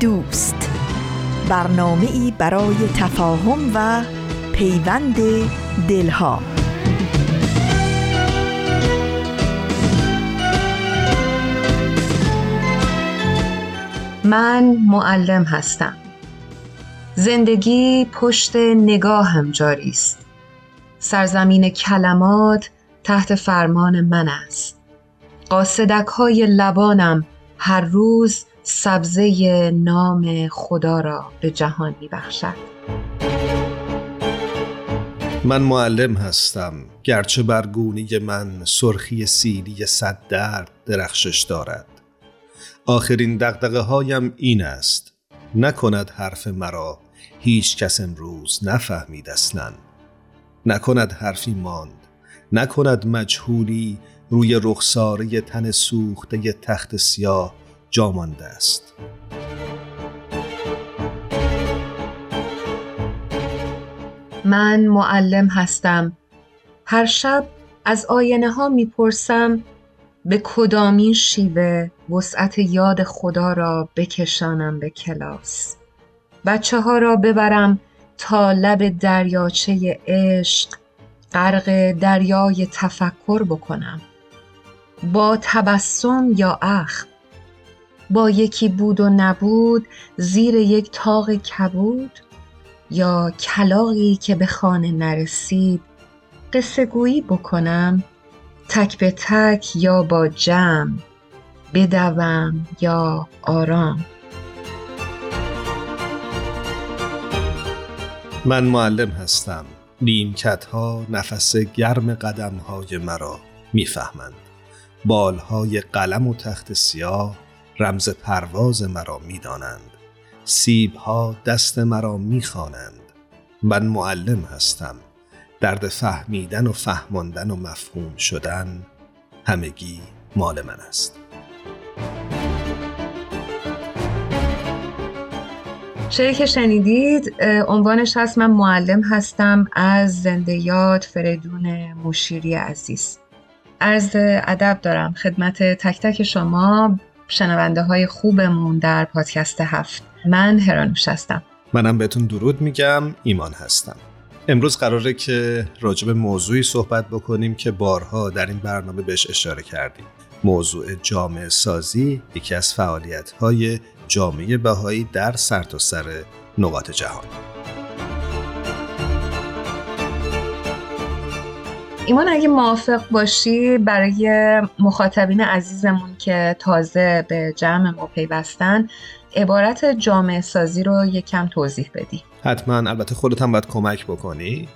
دوست. برنامه ای برای تفاهم و پیوند دلها. من معلم هستم. زندگی پشت نگاهم جاری است. سرزمین کلمات تحت فرمان من است. قاصدک های لبانم هر روز سبزه نام خدا را به جهان می بخشد. من معلم هستم گرچه بر من سرخی سیلی صد درد درخشش دارد آخرین دقدقه هایم این است نکند حرف مرا هیچ کس امروز نفهمید اصلا نکند حرفی ماند نکند مجهولی روی رخساره تن سوخته تخت سیاه جامانده است. من معلم هستم. هر شب از آینه ها می‌پرسم به کدامین شیوه وسعت یاد خدا را بکشانم به کلاس. بچه ها را ببرم تا لب دریاچه عشق غرق دریای تفکر بکنم. با تبسم یا اخم با یکی بود و نبود زیر یک تاق کبود یا کلاقی که به خانه نرسید. قصه گویی بکنم تک به تک یا با جمع بدوم یا آرام. من معلم هستم. نیمکت ها نفس گرم قدم های مرا می‌فهمند. بالهای قلم و تخت سیاه رمز پرواز مرا می‌دانند. سیب ها دست مرا می‌خوانند. من معلم هستم. درد فهمیدن و فهماندن و مفهوم شدن همگی مال من است. شعری که شنیدید عنوانش هست من معلم هستم از زنده یاد فریدون مشیری عزیز. از ادب دارم خدمت تک تک شما. شنونده های خوبمون در پادکست هفت. من هرانوش هستم. منم بهتون درود میگم ایمان هستم. امروز قراره که راجب موضوعی صحبت بکنیم که بارها در این برنامه بهش اشاره کردیم. موضوع جامعه سازی یکی از فعالیت های جامعه بهایی در سرتاسر سر نقاط جهان. ایمان اگه موافق باشی برای مخاطبین عزیزمون که تازه به جمع ما پیوستن عبارت جامعه سازی رو یکم توضیح بدی. حتما. البته خودت هم باید کمک بکنی.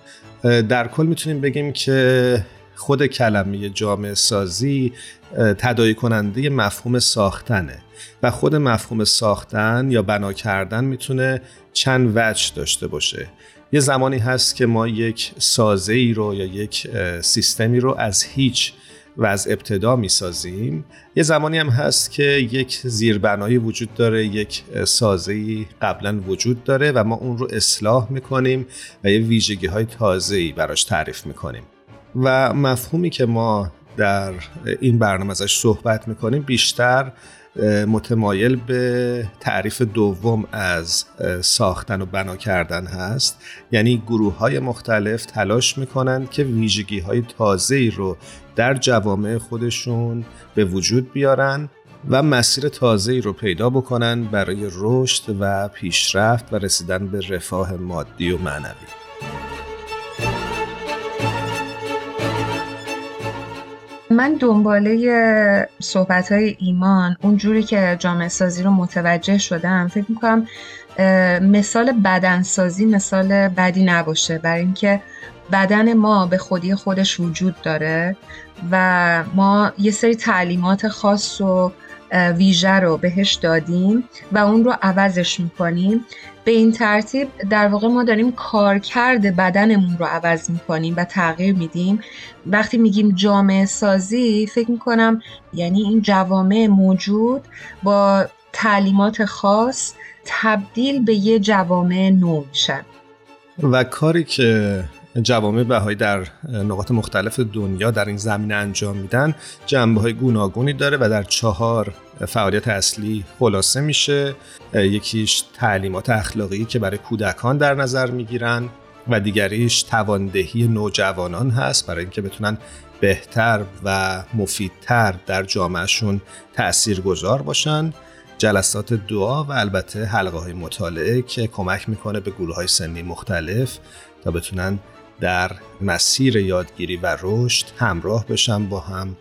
در کل می‌تونیم بگیم که خود کلمه جامعه سازی تدایی کننده مفهوم ساختنه و خود مفهوم ساختن یا بنا کردن می‌تونه چند وجه داشته باشه. یه زمانی هست که ما یک سازه ای رو یا یک سیستمی رو از هیچ و از ابتدا می سازیم یه زمانی هم هست که یک زیربنایی وجود داره یک سازه قبلا وجود داره و ما اون رو اصلاح می‌کنیم و یه ویژگی های تازه ای براش تعریف می‌کنیم. و مفهومی که ما در این برنامه ازش صحبت می‌کنیم بیشتر متمایل به تعریف دوم از ساختن و بنا کردن هست. یعنی گروه های مختلف تلاش می‌کنند که ویژگی های تازه رو در جوامع خودشون به وجود بیارن و مسیر تازه رو پیدا بکنن برای رشد و پیشرفت و رسیدن به رفاه مادی و معنوی. من دنباله صحبت های ایمان اونجوری که جامعه سازی رو متوجه شدم فکر می‌کنم مثال بدنسازی مثال بدی نباشه برای اینکه بدن ما به خودی خودش وجود داره و ما یه سری تعلیمات خاص و ویژه رو بهش دادیم و اون رو عوضش می‌کنیم. به این ترتیب در واقع ما داریم کارکرد بدنمون رو عوض می‌کنیم و تغییر میدیم. وقتی میگیم جامعه سازی فکر می‌کنم یعنی این جوامع موجود با تعلیمات خاص تبدیل به یه جوامع نو میشن. و کاری که جوامع بهایی در نقاط مختلف دنیا در این زمینه انجام میدن جنبه های گوناگونی داره و در چهار فعالیت اصلی خلاصه میشه. یکیش تعلیمات اخلاقی که برای کودکان در نظر می‌گیرن و دیگریش تواندهی نوجوانان هست برای اینکه بتونن بهتر و مفیدتر در جامعهشون تأثیر گذار باشن. جلسات دعا و البته حلقه های مطالعه که کمک می‌کنه به گروه های سنی مختلف تا بتونن در مسیر یادگیری و رشد همراه بشن با هم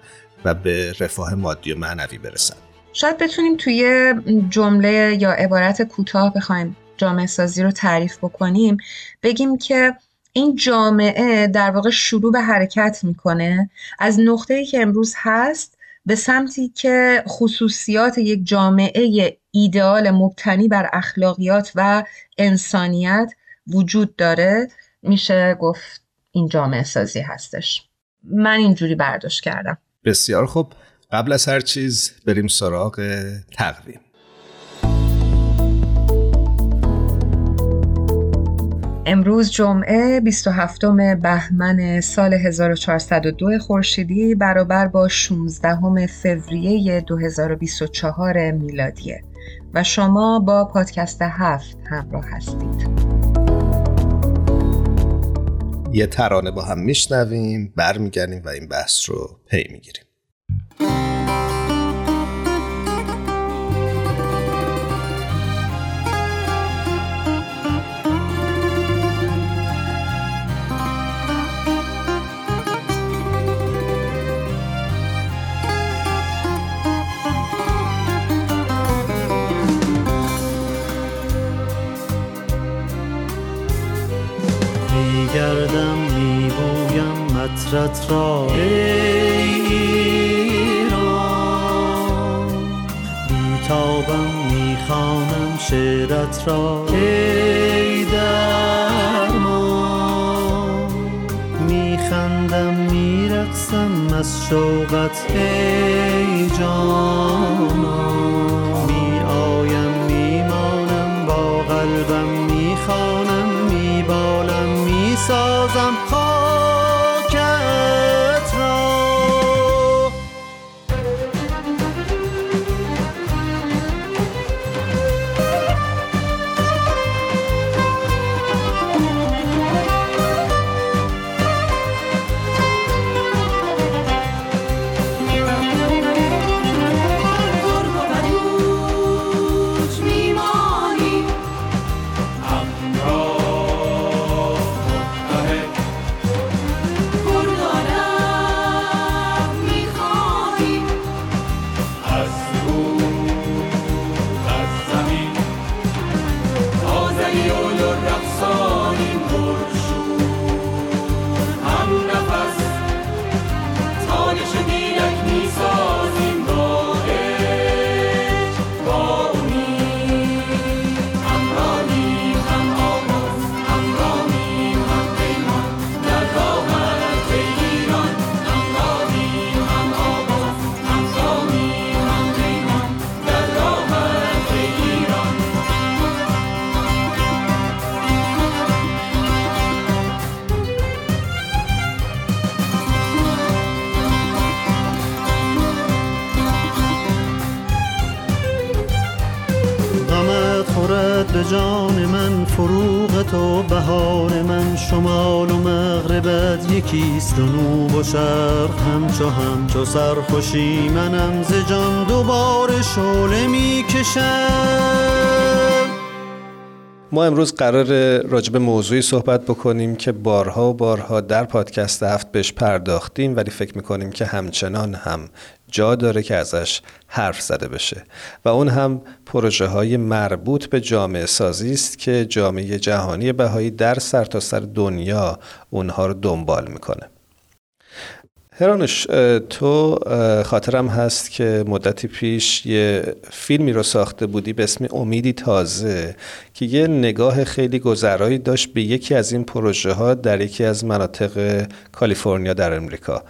و به رفاه مادی و معنوی برسن. شاید بتونیم توی جمله یا عبارت کوتاه بخوایم جامعه سازی رو تعریف بکنیم. بگیم که این جامعه در واقع شروع به حرکت می‌کنه. از نقطه‌ای که امروز هست به سمتی که خصوصیات یک جامعه ایدئال مبتنی بر اخلاقیات و انسانیت وجود داره. میشه گفت این جامعه سازی هستش. من اینجوری برداشت کردم. بسیار خوب. قبل از هر چیز بریم سراغ تقویم. امروز جمعه 27 بهمن سال 1402 خورشیدی برابر با 16 فوریه 2024 میلادیه. و شما با پادکست هفت همراه هستید. یه ترانه با هم میشنویم برمیگردیم و این بحث رو پی می‌گیریم. Bye. سرخوشی منم ز جان دوباره شعله می‌کشم. ما امروز قرار راجب موضوعی صحبت بکنیم که بارها و بارها در پادکست هفت بهش پرداختیم ولی فکر می‌کنیم که همچنان هم جا داره که ازش حرف زده بشه. و اون هم پروژه های مربوط به جامعه سازی است که جامعه جهانی بهایی در سرتاسر سر دنیا اونها رو دنبال می‌کنه. هرانش تو خاطرم هست که مدتی پیش یه فیلمی رو ساخته بودی به اسم امیدی تازه که یه نگاه خیلی گذرایی داشت به یکی از این پروژه ها در یکی از مناطق کالیفرنیا در امریکا.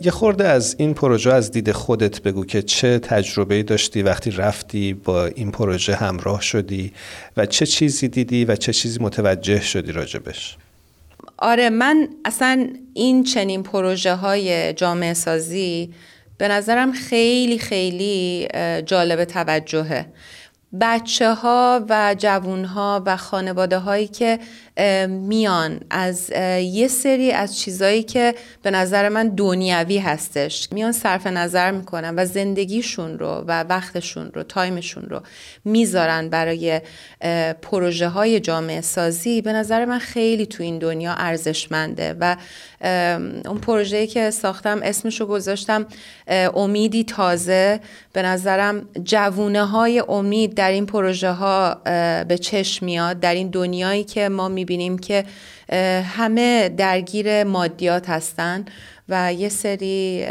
یه خورده از این پروژه از دید خودت بگو که چه تجربه داشتی وقتی رفتی با این پروژه همراه شدی و چه چیزی دیدی و چه چیزی متوجه شدی راجبش. آره من اصلا این چنین پروژه های جامعه سازی به نظرم خیلی خیلی جالب توجهه. بچه ها و جوون ها و خانواده هایی که میان از یه سری از چیزایی که به نظر من دنیوی هستش. میان صرف نظر می‌کنن و زندگیشون رو و وقتشون رو تایمشون رو می‌ذارن برای پروژه های جامعه سازی. به نظر من خیلی تو این دنیا ارزشمنده و اون پروژه‌ای که ساختم اسمش رو گذاشتم امیدی تازه. به نظرم جوونه های امید در این پروژه ها به چشم میاد. در این دنیایی که ما می‌بینیم که همه درگیر مادیات هستن و یه سری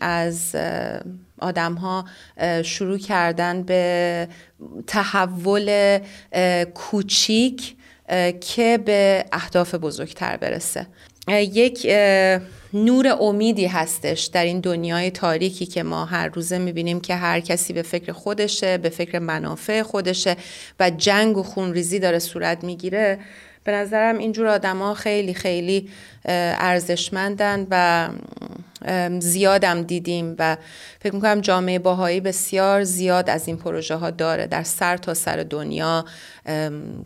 از آدم ها شروع کردن به تحول کوچیک که به اهداف بزرگتر برسه. یک نور امیدی هستش در این دنیای تاریکی که ما هر روزه می‌بینیم که هر کسی به فکر خودشه به فکر منافع خودشه و جنگ و خونریزی داره صورت می‌گیره. به نظرم اینجور آدما خیلی خیلی ارزشمندن و زیادم دیدیم و فکر می‌کنم جامعه باهایی بسیار زیاد از این پروژه ها داره. در سر تا سر دنیا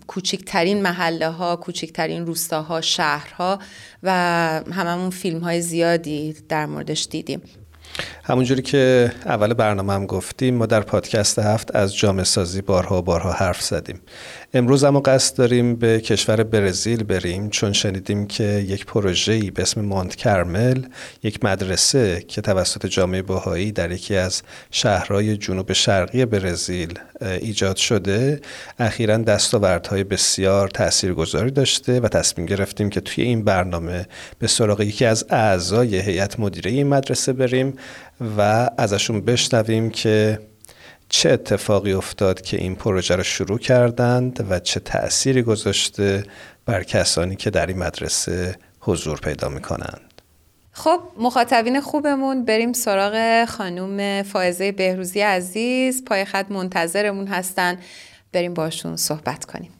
کوچکترین محله ها کوچکترین روستاها شهرها و هممون فیلم های زیادی در موردش دیدیم. همونجوری که اول برنامه هم گفتیم ما در پادکست هفت از جامعه سازی بارها بارها حرف زدیم. امروز اما قصد داریم به کشور برزیل بریم چون شنیدیم که یک پروژه‌ای به اسم مانت کرمل یک مدرسه که توسط جامعه باهایی در یکی از شهرهای جنوب شرقی برزیل ایجاد شده. اخیرا دستاوردهای بسیار تاثیرگذاری داشته و تصمیم گرفتیم که توی این برنامه به سراغ یکی از اعضای هیئت مدیره این مدرسه بریم و ازشون بشنویم که چه اتفاقی افتاد که این پروژه رو شروع کردند و چه تأثیری گذاشته بر کسانی که در این مدرسه حضور پیدا می کنند. خب مخاطبین خوبمون بریم سراغ خانوم فائزه بهروزی عزیز. پای خط منتظرمون هستن. بریم باشون صحبت کنیم.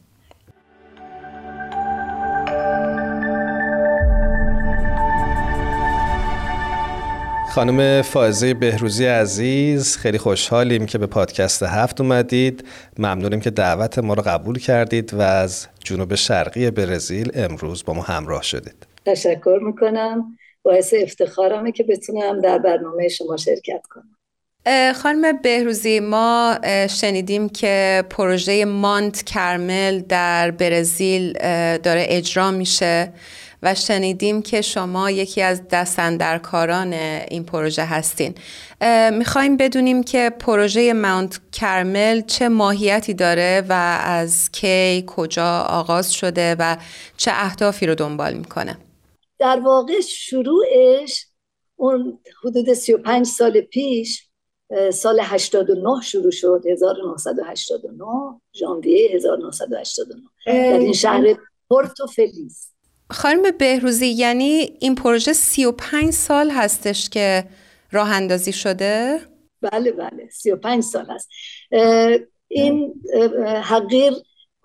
خانم فائزه بهروزی عزیز خیلی خوشحالیم که به پادکست هفت اومدید. ممنونیم که دعوت ما رو قبول کردید و از جنوب شرقی برزیل امروز با ما همراه شدید. تشکر می‌کنم. باعث افتخارمه که بتونم در برنامه شما شرکت کنم. خانم بهروزی ما شنیدیم که پروژه مانت کرمل در برزیل داره اجرا میشه. و شنیدیم که شما یکی از دستندرکاران این پروژه هستین. می‌خوایم بدونیم که پروژه ماونت کرمل چه ماهیتی داره و از کی کجا آغاز شده و چه اهدافی رو دنبال می‌کنه. در واقع شروعش اون حدود 35 سال پیش سال 89 شروع شد 1989 ژانویه 1989 در این شهر پورتو فلیس خانم بهروزی یعنی این پروژه 35 سال هستش که راه اندازی شده؟ بله بله 35 سال هست. این حقیر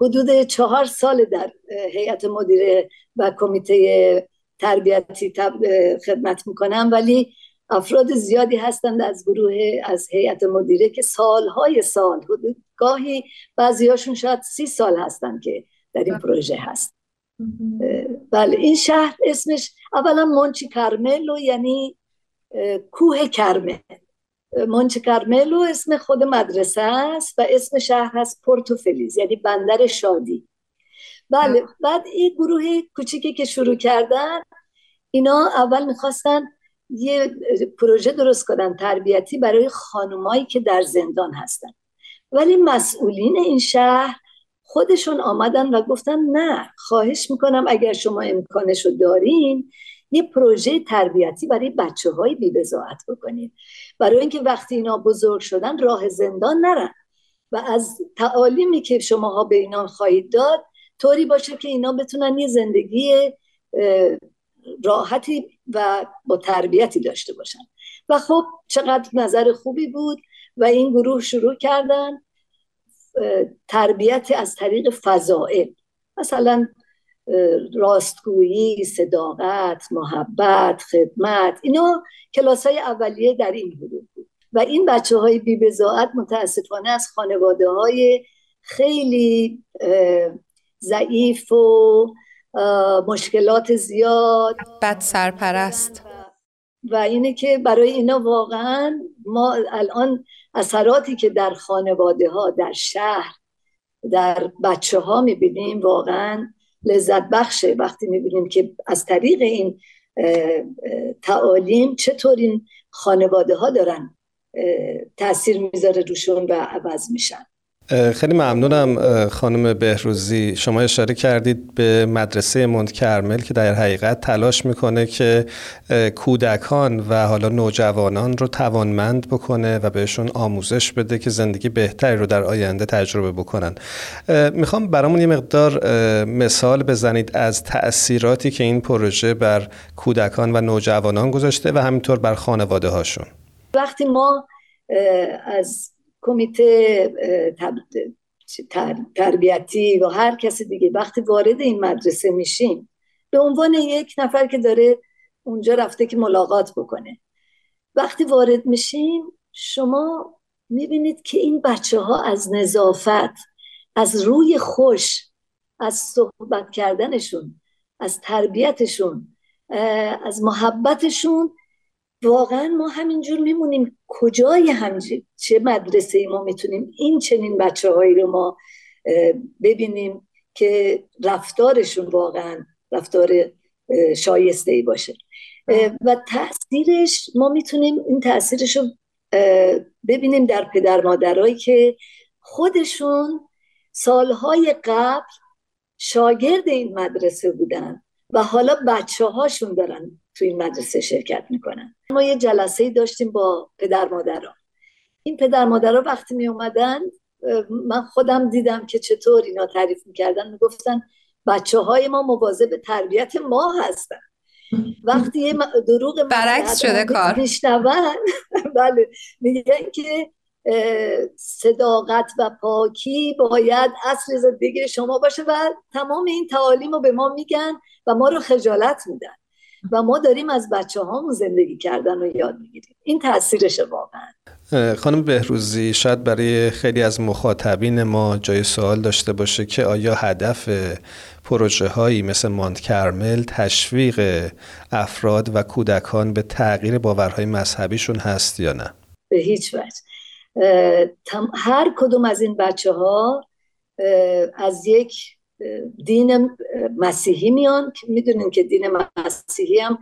حدود چهار سال در هیئت مدیره و کمیته تربیتی خدمت می‌کنم ولی افراد زیادی هستند از گروه از هیئت مدیره که سالهای سال حدود گاهی بعضیاشون شاید سی سال هستند که در این پروژه هست. بله این شهر اسمش اولا مونچی کارملو یعنی کوه کرمل. مونچی کارملو اسم خود مدرسه است و اسم شهر هست پورتو فلیز یعنی بندر شادی. بله بعد این گروه کوچیکی که شروع کردن اینا اول می‌خواستن یه پروژه درست کنن تربیتی برای خانمایی که در زندان هستن. ولی مسئولین این شهر خودشون آمدن و گفتن نه خواهش می‌کنم اگر شما امکانش رو دارین یه پروژه تربیتی برای بچه های بیبزاعت بکنید برای اینکه وقتی اینا بزرگ شدن راه زندان نرن. و از تعالیمی که شماها به اینا خواهید داد طوری باشه که اینا بتونن یه زندگی راحتی و با تربیتی داشته باشن. و خب چقدر نظر خوبی بود و این گروه شروع کردن. تربیت از طریق فضائل. مثلا راستگویی صداقت محبت خدمت اینا کلاس های اولیه در این گروه بود. و این بچه های بیبزاعت متاسفانه از خانواده های خیلی ضعیف و مشکلات زیاد. بد سرپرست و اینه که برای اینا واقعا ما الان اثراتی که در خانواده ها در شهر در بچه ها می‌بینیم واقعا لذت بخشه. وقتی می‌بینیم که از طریق این تعالیم چطور این خانواده ها دارن تاثیر می‌ذاره روشون و عوض میشن. خیلی ممنونم خانم بهروزی. شما اشاره کردید به مدرسه مونت کرمل که در حقیقت تلاش می‌کنه که کودکان و حالا نوجوانان رو توانمند بکنه و بهشون آموزش بده که زندگی بهتری رو در آینده تجربه بکنن. می‌خوام برامون یه مقدار مثال بزنید از تأثیراتی که این پروژه بر کودکان و نوجوانان گذاشته و همینطور بر خانواده هاشون وقتی ما از کمیته تربیتی و هر کسی دیگه. وقتی وارد این مدرسه میشیم به عنوان یک نفر که داره اونجا رفته که ملاقات بکنه. وقتی وارد میشیم شما می‌بینید که این بچه ها از نظافت از روی خوش از صحبت کردنشون از تربیتشون از محبتشون واقعا ما همینجور میمونیم کجای همجی چه مدرسه ای ما می‌تونیم این چنین بچه هایی رو ما ببینیم که رفتارشون واقعا رفتار شایسته ای باشه. و تاثیرش ما می‌تونیم این تاثیرش رو ببینیم در پدر مادرایی که خودشون سالهای قبل شاگرد این مدرسه بودن و حالا بچه هاشون دارن تو این مدرسه شرکت می‌کنن. ما یه جلسه داشتیم با پدر مادرها. این پدر مادرها وقتی می اومدن من خودم دیدم که چطور اینا تعریف می‌کردن. می‌گفتن بچه های ما مواظب تربیت ما هستن. وقتی یه دروغ برعکس شده کار. میشنون بله. میگن که صداقت و پاکی باید اصل زندگی شما باشه و تمام این تعالیم رو به ما میگن و ما رو خجالت میدن. و ما داریم از بچه هامون زندگی کردن رو یاد می‌گیریم. این تاثیرش واقعا. خانم بهروزی شاید برای خیلی از مخاطبین ما جای سوال داشته باشه که آیا هدف پروژه هایی مثل مانت کرمل تشویق افراد و کودکان به تغییر باورهای مذهبیشون هست یا نه؟ به هیچ وجه. هر کدوم از این بچه ها از یک دین مسیحی میان که می‌دونین که دین مسیحی هم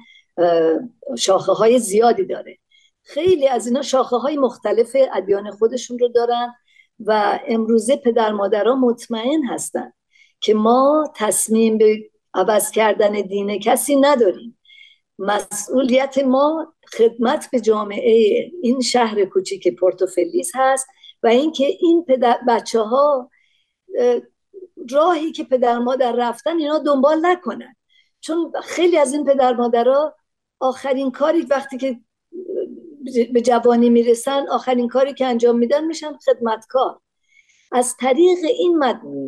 شاخه های زیادی داره. خیلی از اینا شاخه های مختلف ادیان خودشون رو دارن و امروزه پدر مادرها مطمئن هستن که ما تصمیم به عوض کردن دین کسی نداریم. مسئولیت ما خدمت به جامعه این شهر کوچیک پورتوفلیس هست و اینکه این پدر بچه ها راهی که پدر مادر رفتن اینا دنبال نکنن. چون خیلی از این پدر مادرها آخرین کاری وقتی که به جوانی می‌رسن آخرین کاری که انجام میدن میشن خدمتکار. از طریق این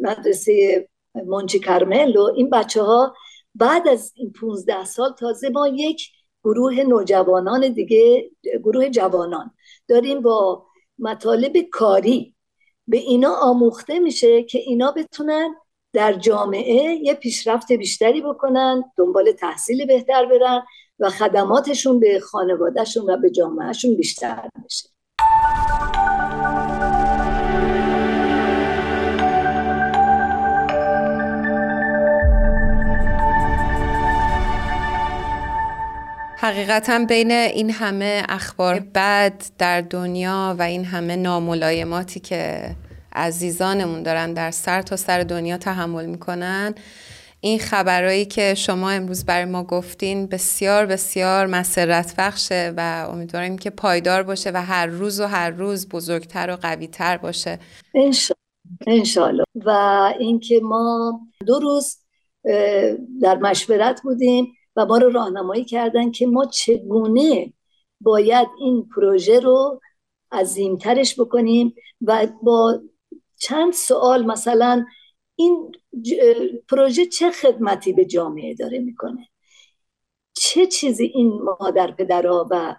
مدرسه مونچی کرملو این بچه ها بعد از این 15 سال تازه ما یک گروه نوجوانان دیگه گروه جوانان داریم با مطالب کاری. به اینا آموخته میشه که اینا بتونن در جامعه یه پیشرفت بیشتری بکنن دنبال تحصیل بهتر برن و خدماتشون به خانوادهشون و به جامعهشون بیشتر بشه. حقیقتا بین این همه اخبار بد در دنیا و این همه ناملایماتی که عزیزانمون دارن در سر تا سر دنیا تحمل می‌کنن این خبرهایی که شما امروز برای ما گفتین بسیار بسیار مسرت بخشه و امیدواریم که پایدار باشه و هر روز و هر روز بزرگتر و قویتر باشه. انشالله و اینکه ما دو روز در مشورت بودیم و ما رو راهنمایی کردن که ما چگونه باید این پروژه رو عظیمترش بکنیم و با چند سوال مثلا این پروژه چه خدمتی به جامعه داره می‌کنه؟ چه چیزی این مادر پدرها و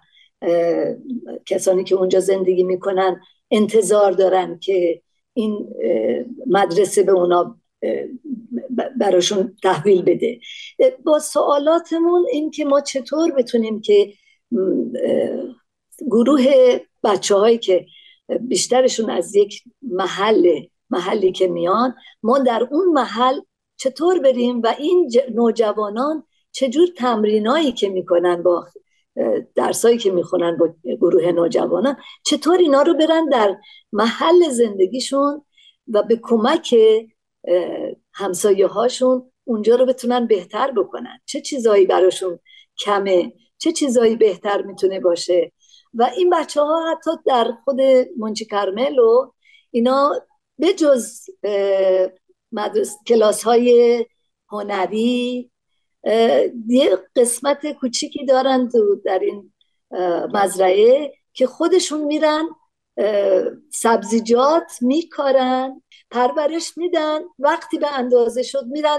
کسانی که اونجا زندگی می‌کنن انتظار دارن که این مدرسه به اونا براشون تحویل بده. با سوالاتمون این که ما چطور بتونیم که گروه بچه هایی که بیشترشون از یک محل محلی که میان ما در اون محل چطور بریم و این نوجوانان چجور تمرینایی که می‌کنن با درسایی که می‌خونن با گروه نوجوانان چطور اینا رو برن در محل زندگیشون و به کمک همسایه هاشون اونجا رو بتونن بهتر بکنن. چه چیزایی براشون کمه؟ چه چیزایی بهتر می‌تونه باشه؟ و این بچه ها حتی در خود منچی کرمل و اینا به جز کلاس های هنری یه قسمت کوچیکی دارن در این مزرعه که خودشون میرن سبزیجات میکارن پرورش میدن وقتی به اندازه شد میرن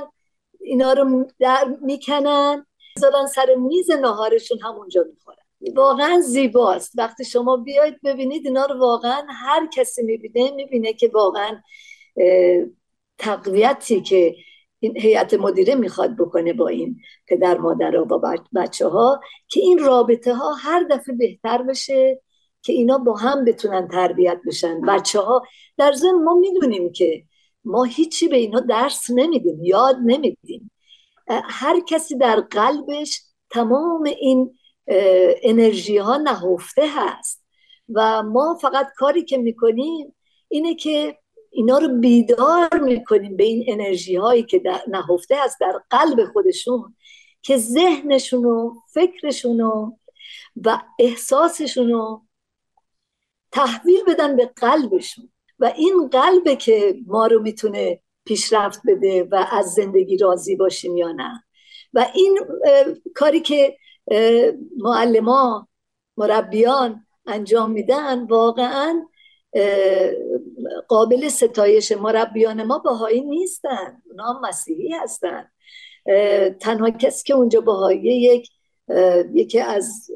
اینا رو در می‌کنن. زدن سر میز نهارشون همونجا می‌خورن. واقعا زیباست. وقتی شما بیاید ببینید اینا رو واقعا هر کسی می‌بینه می‌بینه که واقعا تقویتی که این هیئت مدیره می‌خواد بکنه با این پدر مادر و با بچه ها که این رابطه ها هر دفعه بهتر بشه. که اینا با هم بتونن تربیت بشن. بچه ها در ضمن ما می‌دونیم که ما هیچی به اینا درس نمیدیم یاد نمیدیم. هر کسی در قلبش تمام این انرژی ها نهفته هست و ما فقط کاری که می‌کنیم اینه که اینا رو بیدار می‌کنیم به این انرژی هایی که در نهفته هست در قلب خودشون که ذهنشون و فکرشون و احساسشون رو تحویل بدن به قلبشون. و این قلبه که ما رو می‌تونه پیشرفت بده و از زندگی راضی باشیم یا نه. و این کاری که معلما مربیان انجام میدن واقعا قابل ستایش مربیان ما باهایی نیستن. اونا مسیحی هستن. تنها کسی که اونجا باهایی یک یکی از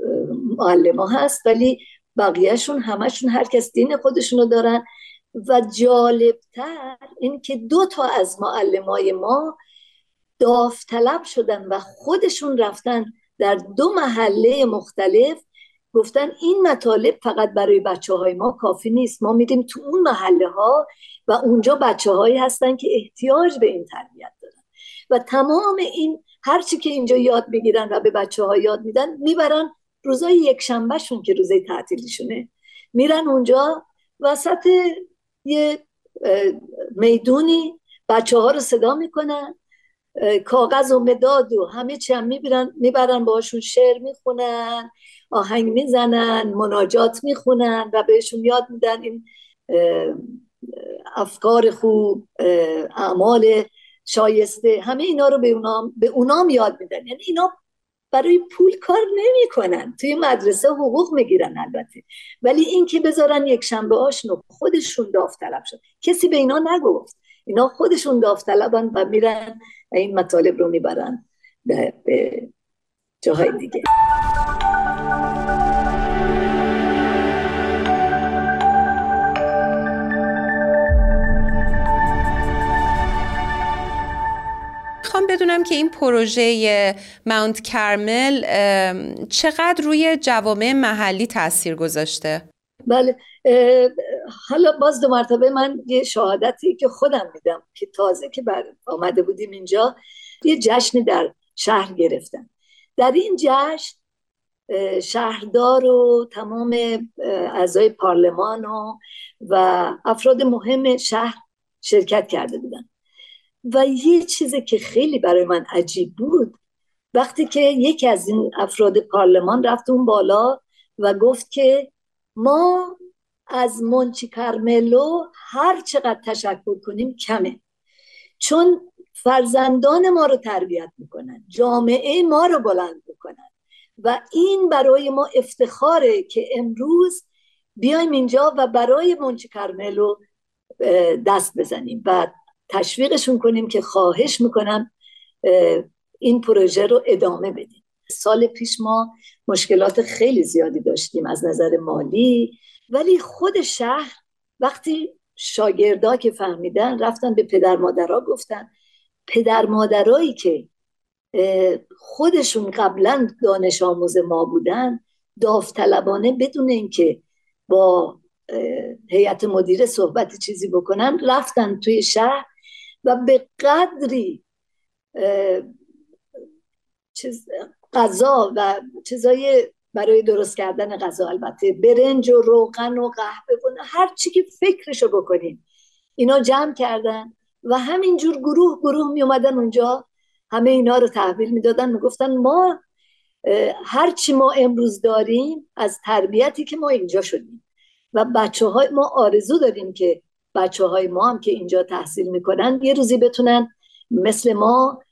معلم هست ولی بقیهشون همشون هر کس دین خودشونو دارن. و جالبتر این که دو تا از معلمای ما داوطلب شدن و خودشون رفتن در دو محله مختلف. گفتن این مطالب فقط برای بچه های ما کافی نیست. ما میدیم تو اون محله ها و اونجا بچه هایی هستن که احتیاج به این تربیت دارن. و تمام این هرچی که اینجا یاد بگیرن و به بچه ها یاد میدن می‌برن روزای یک شنبهشون که روزای تعطیلیشونه میرن اونجا وسط یه می‌دونی بچه ها رو صدا می‌کنن کاغذ و مداد و همه چی هم می‌برن می‌برن باشون شعر می‌خونن آهنگ می‌زنن مناجات می‌خونن و بهشون یاد میدن این افکار خوب اعمال شایسته. همه اینا رو به اونام, به اونام یاد میدن. یعنی اینا برای پول کار نمی‌کنن. توی مدرسه حقوق می‌گیرن البته. ولی اینکه بذارن یک شنبه هاشون خودشون داوطلب شد کسی به اینا نگفت. اینا خودشون داوطلبن و میرن این مطالب رو می‌برن به جاهای دیگه. بدونم که این پروژه ماونت کرمل چقدر روی جوامع محلی تاثیر گذاشته؟ بله حالا باز دو مرتبه من یه شهادتی که خودم میدم که تازه که بر آمده بودیم اینجا یه جشن در شهر گرفتم. در این جشن شهردار و تمام اعضای پارلمان و, و افراد مهم شهر شرکت کرده بودن. و یه چیزی که خیلی برای من عجیب بود وقتی که یکی از این افراد پارلمان رفت اون بالا و گفت که ما از مونچی کارملو هر چقدر تشکر کنیم کمه چون فرزندان ما رو تربیت می‌کنن جامعه ما رو بلند می‌کنن و این برای ما افتخاره که امروز بیایم اینجا و برای مونچی کارملو دست بزنیم. و تشویقشون کنیم که خواهش می‌کنم این پروژه رو ادامه بدیم. سال پیش ما مشکلات خیلی زیادی داشتیم از نظر مالی ولی خود شهر وقتی شاگردا که فهمیدن رفتن به پدر مادرها گفتن پدر مادرایی که خودشون قبلا دانش آموز ما بودن داوطلبانه بدون اینکه با هیئت مدیره صحبت چیزی بکنن رفتن توی شهر و به قدری چیز غذا و چیزای برای درست کردن غذا البته برنج و روغن و قهوه و هر چی که فکرشو بکنیم اینا جمع کردن و همینجور گروه گروه می اومدن اونجا همه اینا رو تحویل می‌دادن می‌گفتن ما هر چی ما امروز داریم از تربیتی که ما اینجا شدیم و بچه های ما آرزو داریم که بچه های ما هم که اینجا تحصیل می‌کنن یه روزی بتونن مثل ما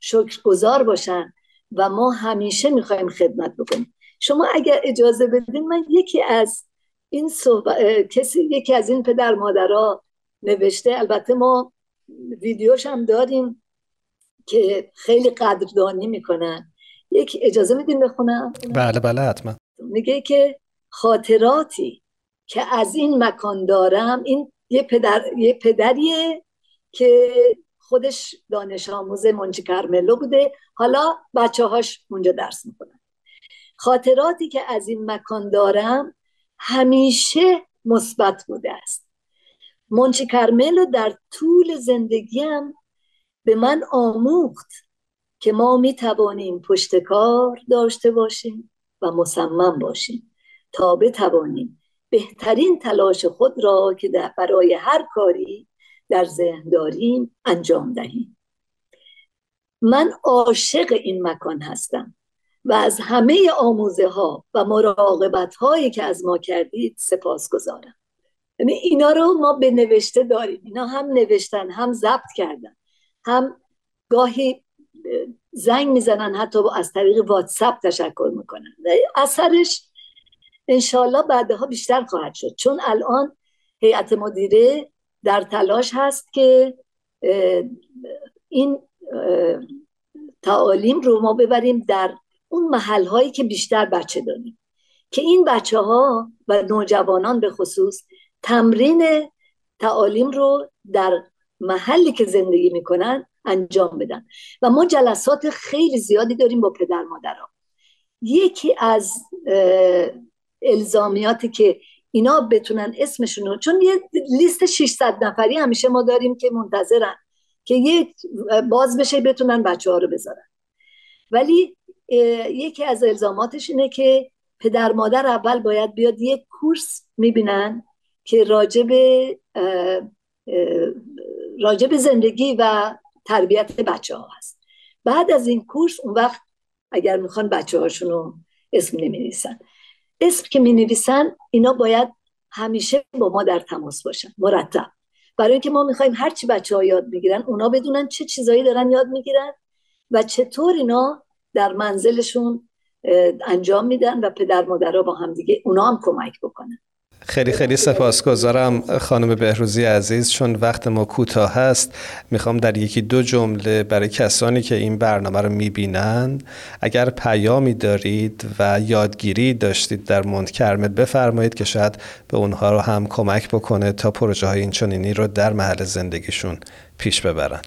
شکرگزار باشن و ما همیشه می‌خوایم خدمت بکنیم. شما اگر اجازه بدین من یکی از این کسی یکی از این پدر مادرها نوشته. البته ما ویدیوش هم داریم که خیلی قدردانی می‌کنن. یک اجازه میدین بخونم؟ بله بله حتما. میگه که خاطراتی که از این مکان دارم این یه پدر یه پدریه که خودش دانش آموز منچی کرملو بوده. حالا بچه هاش اونجا درس می‌کنن خاطراتی که از این مکان دارم همیشه مثبت بوده است. منچی کرملو در طول زندگیم به من آموخت که ما می توانیم پشتکار داشته باشیم و مصمم باشیم تا بتوانیم بهترین تلاش خود را که در برای هر کاری در ذهن داریم انجام دهیم. من عاشق این مکان هستم و از همه آموزه ها و مراقبت هایی که از ما کردید سپاس گذارم. یعنی اینا رو ما به نوشته داریم. اینا هم نوشتن هم ضبط کردن هم گاهی زنگ می‌زنن حتی از طریق واتساپ تشکر می‌کنن. اثرش انشالله بعدها بیشتر خواهد شد. چون الان هیئت مدیره در تلاش هست که این تعالیم رو ما ببریم در اون محل هایی که بیشتر بچه داریم. که این بچه ها و نوجوانان به خصوص تمرین تعالیم رو در محلی که زندگی می‌کنن انجام بدن. و ما جلسات خیلی زیادی داریم با پدر مادرها. یکی از الزامیاتی که اینا بتونن اسمشون چون یه لیست 600 نفری همیشه ما داریم که منتظرن که یک باز بشه بتونن بچه ها رو بذارن. ولی یکی از الزاماتش اینه که پدر مادر اول باید بیاد یک کورس می‌بینن که راجب راجب زندگی و تربیت بچه ها هست. بعد از این کورس اون وقت اگر می‌خوان بچه هاشون رو اسم نمی اسم که می نویسن اینا باید همیشه با ما در تماس باشن مرتب. برای اینکه ما می‌خوایم هرچی بچه ها یاد می‌گیرن اونا بدونن چه چیزایی دارن یاد می‌گیرن و چطور اینا در منزلشون انجام میدن و پدر مادرها با هم دیگه اونا هم کمک بکنن. خیلی خیلی سپاسگزارم خانم بهروزی عزیز چون وقت ما کوتاه هست می‌خوام در یکی دو جمله برای کسانی که این برنامه رو می‌بینن اگر پیامی دارید و یادگیری داشتید در مونت کرمل بفرمایید که شاید به اونها رو هم کمک بکنه تا پروژه های اینچنینی رو در محل زندگیشون پیش ببرن.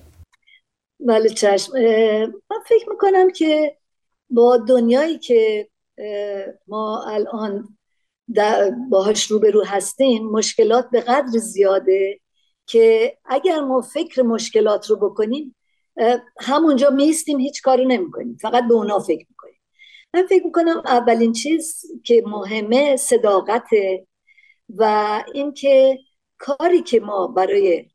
بله چشم. من فکر می‌کنم که با دنیایی که ما الان باهاش روبرو هستیم مشکلات به قدر زیاده که اگر ما فکر مشکلات رو بکنیم همونجا میستیم هیچ کارو نمی‌کنیم فقط به اونا فکر می‌کنیم. من فکر می‌کنم اولین چیز که مهمه صداقته و اینکه کاری که ما برای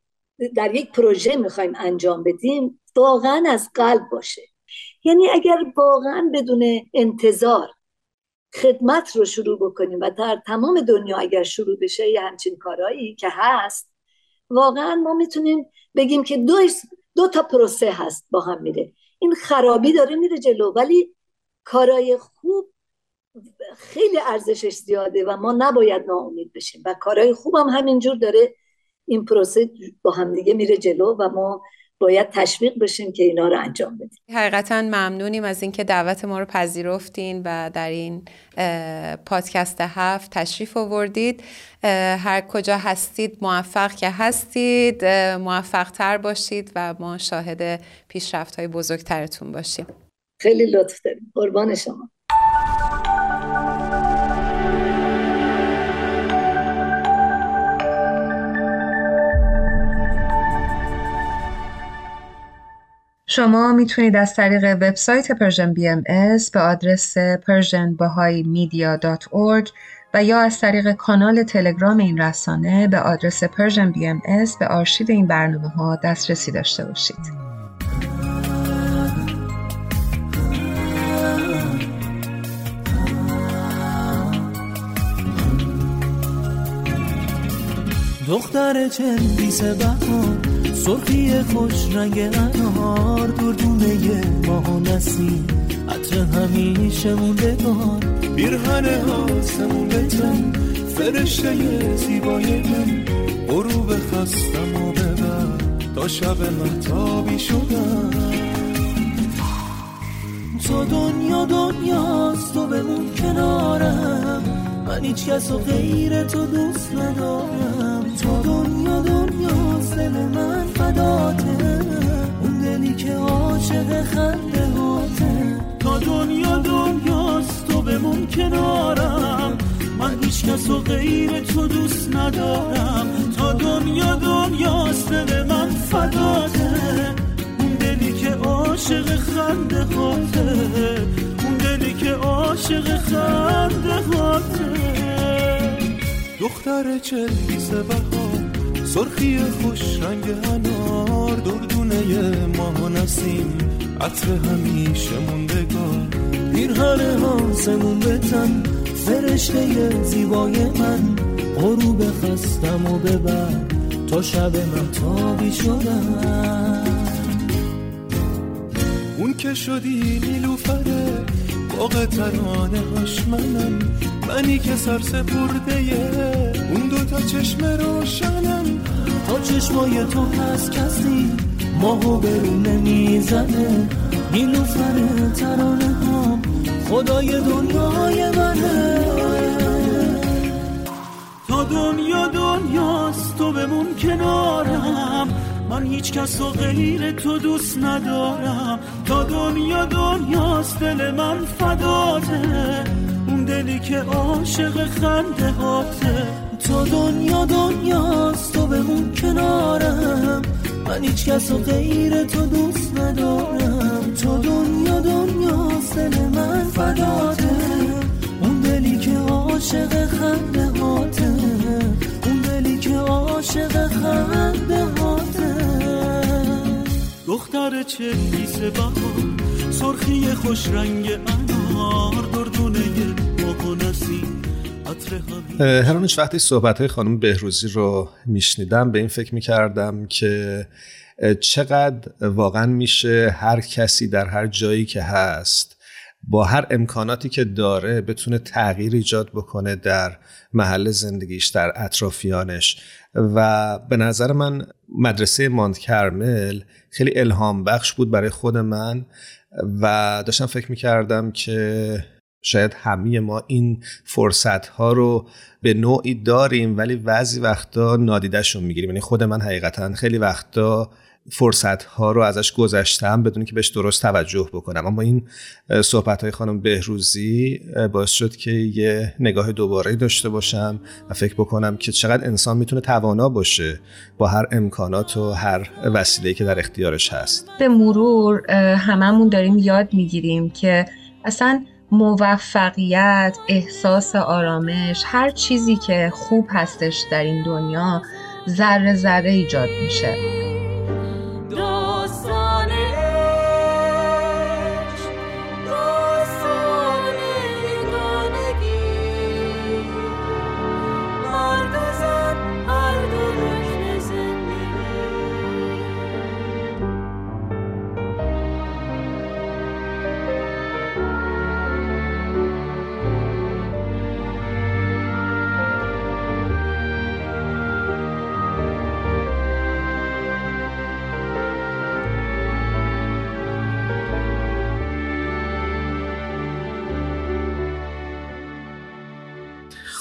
در یک پروژه می‌خوایم انجام بدیم واقعا از قلب باشه. یعنی اگر واقعا بدون انتظار خدمت رو شروع بکنیم و در تمام دنیا اگر شروع بشه یه همچین کارهایی که هست واقعا ما می‌تونیم بگیم که دو, دو تا پروسه هست با هم میره. این خرابی داره میره جلو ولی کارای خوب خیلی ارزشش زیاده و ما نباید ناامید بشیم. و کارهای خوب هم همینجور داره این پروسه با همدیگه میره جلو و ما باید تشویق بشیم که اینا رو انجام بدیم. حقیقتا ممنونیم از اینکه دعوت ما رو پذیرفتین و در این پادکست هفت تشریف آوردید. هر کجا هستید موفق که هستید موفق تر باشید و ما شاهد پیشرفت های بزرگترتون باشیم. خیلی لطف داریم. قربان شما. شما می‌تونید از طریق وبسایت پرژن بی ام به آدرس persianbahaimedia.org و یا از طریق کانال تلگرام این رسانه به آدرس Persian BMS به آرشیو این برنامه ها دسترسی داشته باشید. دختر چندیس بهار سرخی خوش رنگ انار دردونه ماه و نسیم. عطر همیشه موندگار بیرهن آسمون بتن فرشته زیبای من. غروب خستم و ببر. تا شب من تابی شدم تو دنیا دنیاست تو بمون کنارم. من هیچ کس و غیر تو دوست ندارم. تو دنیا دنیا دل من فداته. اون دلی که عاشق خنده هاته. تا دنیا دنیاست تو بمون کنارم. من هیچ کس و غیر تو دوست ندارم. تا دنیا دنیاست دل من فداته. اون دلی که عاشق خنده هاته. اون دلی که عاشق خنده هاته. دختر چلیس بهار سرخی خوش رنگ انار دردونه ماه نسیم. عطر همیشه موندگار. پیرهن آسمون بتن فرشته زیبای من. غروب خستم و ببر تا شب من تابی شدم. اون که شدی نیلوفره باغ ترانه هاش منم. منی که سر اون دوتا چشم روشنم. تا چشمای تو هست کسی ماهو برون نمی‌زنه. نیلوفر ترانه هم خدای دنیای منه. تا دنیا دنیاست تو بمون کنارم. من هیچ کس و غیر تو دوست ندارم. تا دنیا دنیاست دل من فداته. اون دلی که عاشق خنده هاته. تو دنیا دنیاست تو بمون کنارم. من هیچ کس و غیر تو دوست ندارم. تو دنیا دنیاست دل من فداته. اون دلی که عاشق خنده هاته اون دلی که عاشق خنده هاته دختر چلیس بهار سرخی خوش رنگ انار. دردونه و نسیم هرانش وقتی صحبت های خانم بهروزی رو میشنیدم به این فکر می‌کردم که چقدر واقعا میشه هر کسی در هر جایی که هست با هر امکاناتی که داره بتونه تغییر ایجاد بکنه در محل زندگیش در اطرافیانش. و به نظر من مدرسه ماند کرمل خیلی الهام بخش بود برای خود من و داشتم فکر می‌کردم که شاید همه ما این فرصت ها رو به نوعی داریم ولی بعضی وقتا نادیدهشون می‌گیریم. یعنی خود من حقیقتا خیلی وقتا فرصت ها رو ازش گذشتم بدون که بهش درست توجه بکنم. اما این صحبت های خانم بهروزی باعث شد که یه نگاه دوباره داشته باشم و فکر بکنم که چقدر انسان می‌تونه توانا باشه با هر امکانات و هر وسیله که در اختیارش هست. به مرور هممون داریم یاد می‌گیریم که اصلا موفقیت احساس آرامش هر چیزی که خوب هستش در این دنیا ذره ذره ایجاد میشه.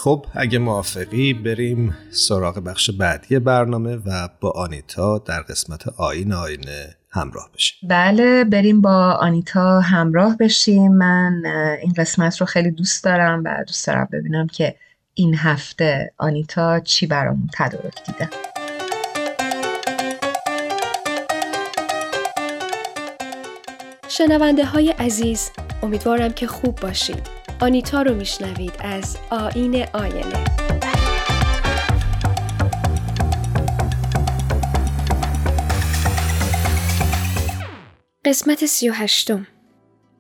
خب اگه موافقی بریم سراغ بخش بعدی برنامه و با آنیتا در قسمت آین آینه همراه بشیم. بله بریم با آنیتا همراه بشیم. من این قسمت رو خیلی دوست دارم و دوست دارم ببینم که این هفته آنیتا چی برامون تدارک دیده. شنونده های عزیز امیدوارم که خوب باشید. آنیتا رو میشنوید از آین آینه. قسمت سی و هشتم.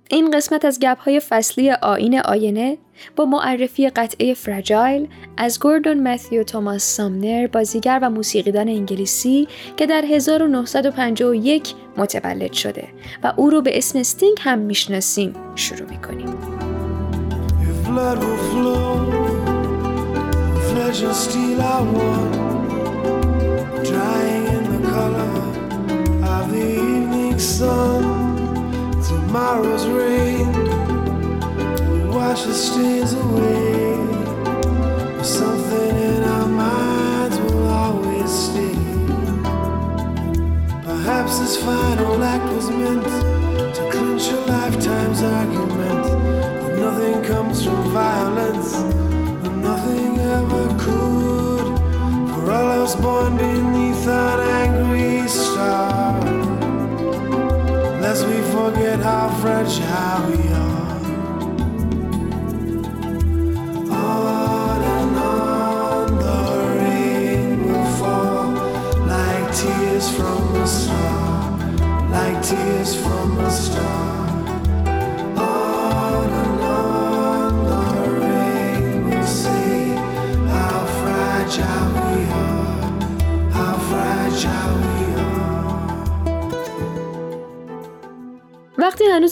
این قسمت از گپ های فصلی آین آینه با معرفی قطعه فرجایل از گوردون متیو توماس سامنر بازیگر و موسیقیدان انگلیسی که در 1951 متولد شده و او رو به اسم استینگ هم می‌شناسیم. شروع می‌کنیم. Blood will flow, flesh and steel are one, drying in the color of the evening sun. Tomorrow's rain will wash the stains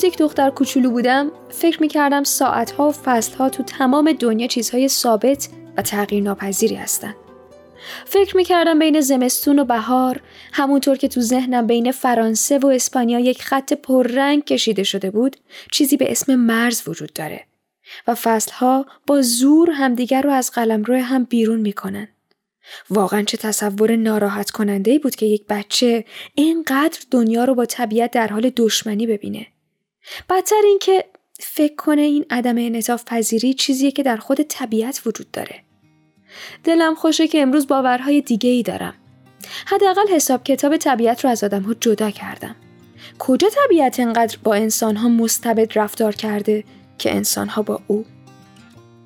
هنوز یک دختر کوچولو بودم فکر می‌کردم ساعتها و فصلها تو تمام دنیا چیزهای ثابت و تغییر ناپذیری هستن. فکر می‌کردم بین زمستون و بهار همونطور که تو ذهنم بین فرانسه و اسپانیا یک خط پررنگ کشیده شده بود چیزی به اسم مرز وجود داره و فصلها با زور همدیگر رو از قلمرو هم بیرون می‌کنن. واقعا چه تصور ناراحت کننده ای بود که یک بچه اینقدر دنیا رو با طبیعت در حال دشمنی ببینه. بدتر این که فکر کنه این عدم انعطاف پذیری چیزیه که در خود طبیعت وجود داره. دلم خوشه که امروز باورهای دیگه ای دارم. حداقل حساب کتاب طبیعت رو از آدم ها جدا کردم. کجا طبیعت انقدر با انسان ها مستبد رفتار کرده که انسان ها با او؟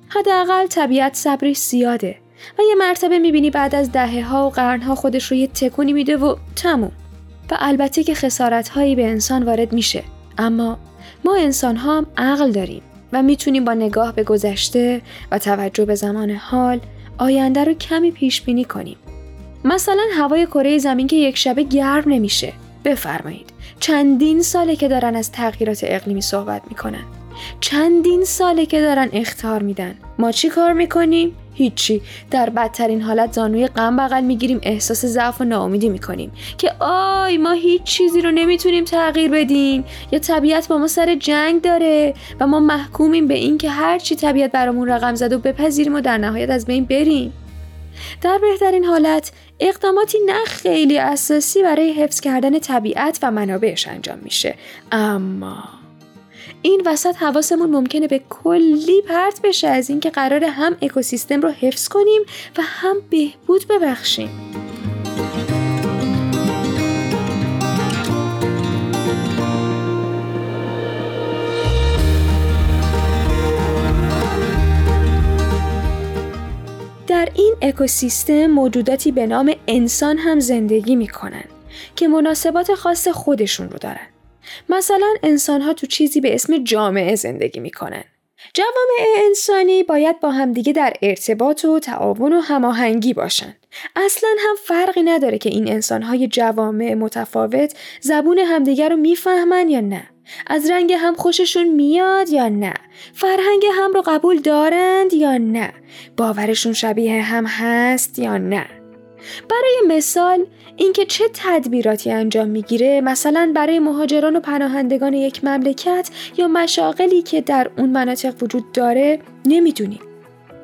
حداقل طبیعت صبرش زیاده و یه مرتبه می‌بینی بعد از دهه ها و قرن ها خودش رو یه تکونی میده و تموم. و البته که خسارت هایی به انسان وارد میشه اما ما انسان ها هم عقل داریم و می‌تونیم با نگاه به گذشته و توجه به زمان حال آینده رو کمی پیش بینی کنیم. مثلا هوای کره زمین که یک شبه گرم نمیشه. بفرمایید. چندین ساله که دارن از تغییرات اقلیمی صحبت می‌کنن. چندین ساله که دارن اختار میدن. ما چی کار می‌کنیم؟ هیچی. در بدترین حالت زانوی غم بغل می‌گیریم احساس ضعف و ناامیدی می‌کنیم. که آی ما هیچ چیزی رو نمی‌تونیم تغییر بدیم. یا طبیعت با ما سر جنگ داره و ما محکومیم به این که هر چی طبیعت برامون رقم زد و بپذیریم و در نهایت از بین بریم. در بهترین حالت اقداماتی نه خیلی اساسی برای حفظ کردن طبیعت و منابعش انجام میشه. اما این وسط حواسمون ممکنه به کلی پرت بشه از اینکه قرار هم اکوسیستم رو حفظ کنیم و هم بهبود ببخشیم در این اکوسیستم موجوداتی به نام انسان هم زندگی می‌کنن که مناسبات خاص خودشون رو دارن. مثلا انسان ها تو چیزی به اسم جامعه زندگی می‌کنن. جوامع انسانی باید با همدیگه در ارتباط و تعاون و هماهنگی باشن. اصلا هم فرقی نداره که این انسانهای جوامع متفاوت زبون همدیگه رو می‌فهمن یا نه. از رنگ هم خوششون میاد یا نه فرهنگ هم رو قبول دارند یا نه باورشون شبیه هم هست یا نه برای مثال اینکه چه تدبیراتی انجام می‌گیره مثلا برای مهاجران و پناهندگان یک مملکت یا مشاغلی که در اون مناطق وجود داره نمی‌دونیم.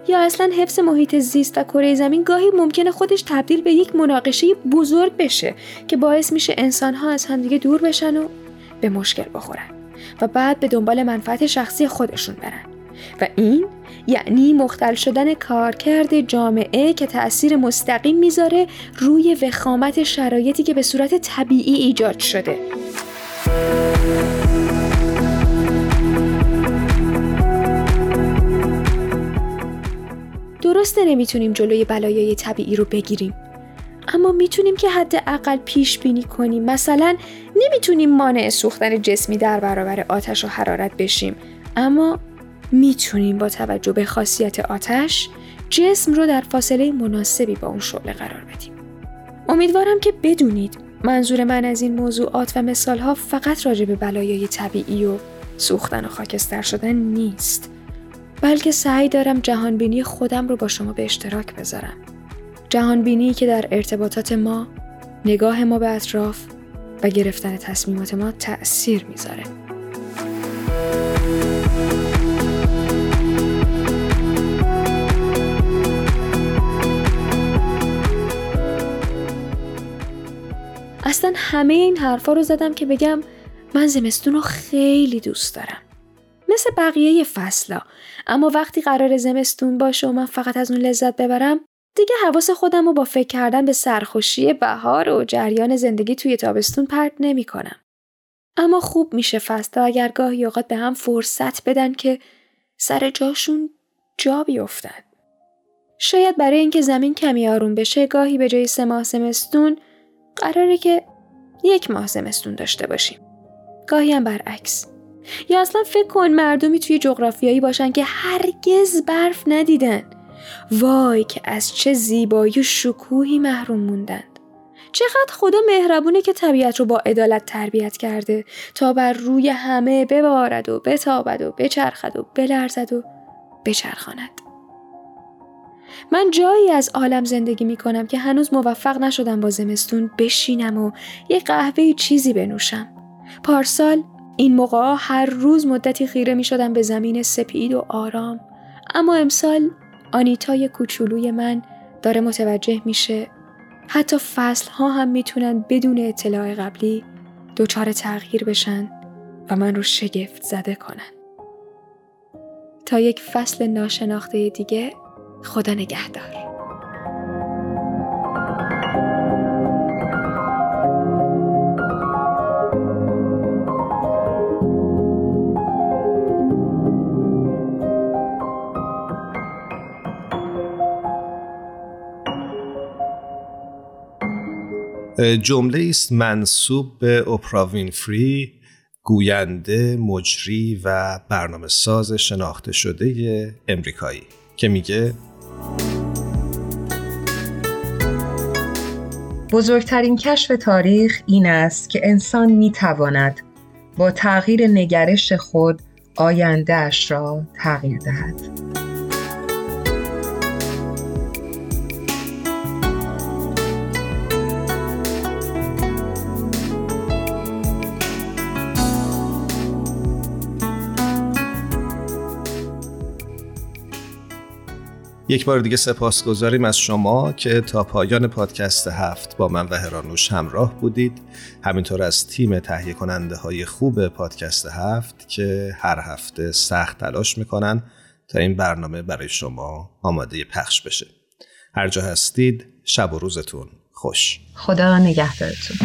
یا اصلا حفظ محیط زیست و کره زمین گاهی ممکنه خودش تبدیل به یک مناقشه بزرگ بشه که باعث میشه انسانها از همدیگه دور بشن و به مشکل بخورن و بعد به دنبال منفعت شخصی خودشون برن. و این یعنی مختل شدن کارکرد جامعه که تأثیر مستقیم می‌ذاره روی وخامت شرایطی که به صورت طبیعی ایجاد شده. درسته نمی‌تونیم جلوی بلایای طبیعی رو بگیریم اما می‌تونیم که حداقل پیش بینی کنیم. مثلا نمی‌تونیم مانع سوختن جسمی در برابر آتش و حرارت بشیم اما می‌تونیم با توجه به خاصیت آتش جسم رو در فاصله مناسبی با اون شعله قرار بدیم امیدوارم که بدونید منظور من از این موضوعات و مثالها فقط راجع به بلایای طبیعی و سوختن و خاکستر شدن نیست بلکه سعی دارم جهانبینی خودم رو با شما به اشتراک بذارم جهانبینی که در ارتباطات ما نگاه ما به اطراف و گرفتن تصمیمات ما تأثیر می‌ذاره. اصلا همه این حرفا رو زدم که بگم من زمستون رو خیلی دوست دارم. مثل بقیه فصلا اما وقتی قرار زمستون باشه و من فقط از اون لذت ببرم دیگه حواس خودم رو با فکر کردن به سرخوشی بهار و جریان زندگی توی تابستون پرت نمی کنم. اما خوب میشه فستا اگر گاهی اوقات به هم فرصت بدن که سر جاشون جا بیفتن. شاید برای اینکه زمین کمی آروم بشه گاهی به جای سه ماه زمستون قراره که یک ماه زمستون داشته باشیم. گاهی هم برعکس. یا اصلا فکر کن مردمی توی جغرافیایی باشن که هرگز برف ندیدن. وای که از چه زیبایی و شکوهی محروم موندند. چقدر خدا مهربونه که طبیعت رو با عدالت تربیت کرده تا بر روی همه ببارد و بتابد و بچرخد و بلرزد و بچرخاند. من جایی از عالم زندگی می کنم که هنوز موفق نشدم با زمستون بشینم و یه قهوه چیزی بنوشم. پارسال این موقع هر روز مدتی خیره می شدم به زمین سپید و آرام. اما امسال آنیتای کوچولوی من داره متوجه میشه حتی فصل ها هم می‌تونن بدون اطلاع قبلی دچار تغییر بشن و من رو شگفت زده کنن. تا یک فصل ناشناخته دیگه خدا نگهدار. جمله است منصوب به اوپرا وینفری گوینده مجری و برنامه ساز شناخته شده امریکایی که میگه بزرگترین کشف تاریخ این است که انسان می‌تواند با تغییر نگرش خود آیندهش را تغییر دهد. یک بار دیگه سپاس گذاریم از شما که تا پایان پادکست هفت با من و هرانوش همراه بودید. همینطور از تیم تهیه کننده های خوب پادکست هفت که هر هفته سخت تلاش می‌کنن تا این برنامه برای شما آماده پخش بشه. هر جا هستید شب و روزتون خوش. خدا نگهدارتون.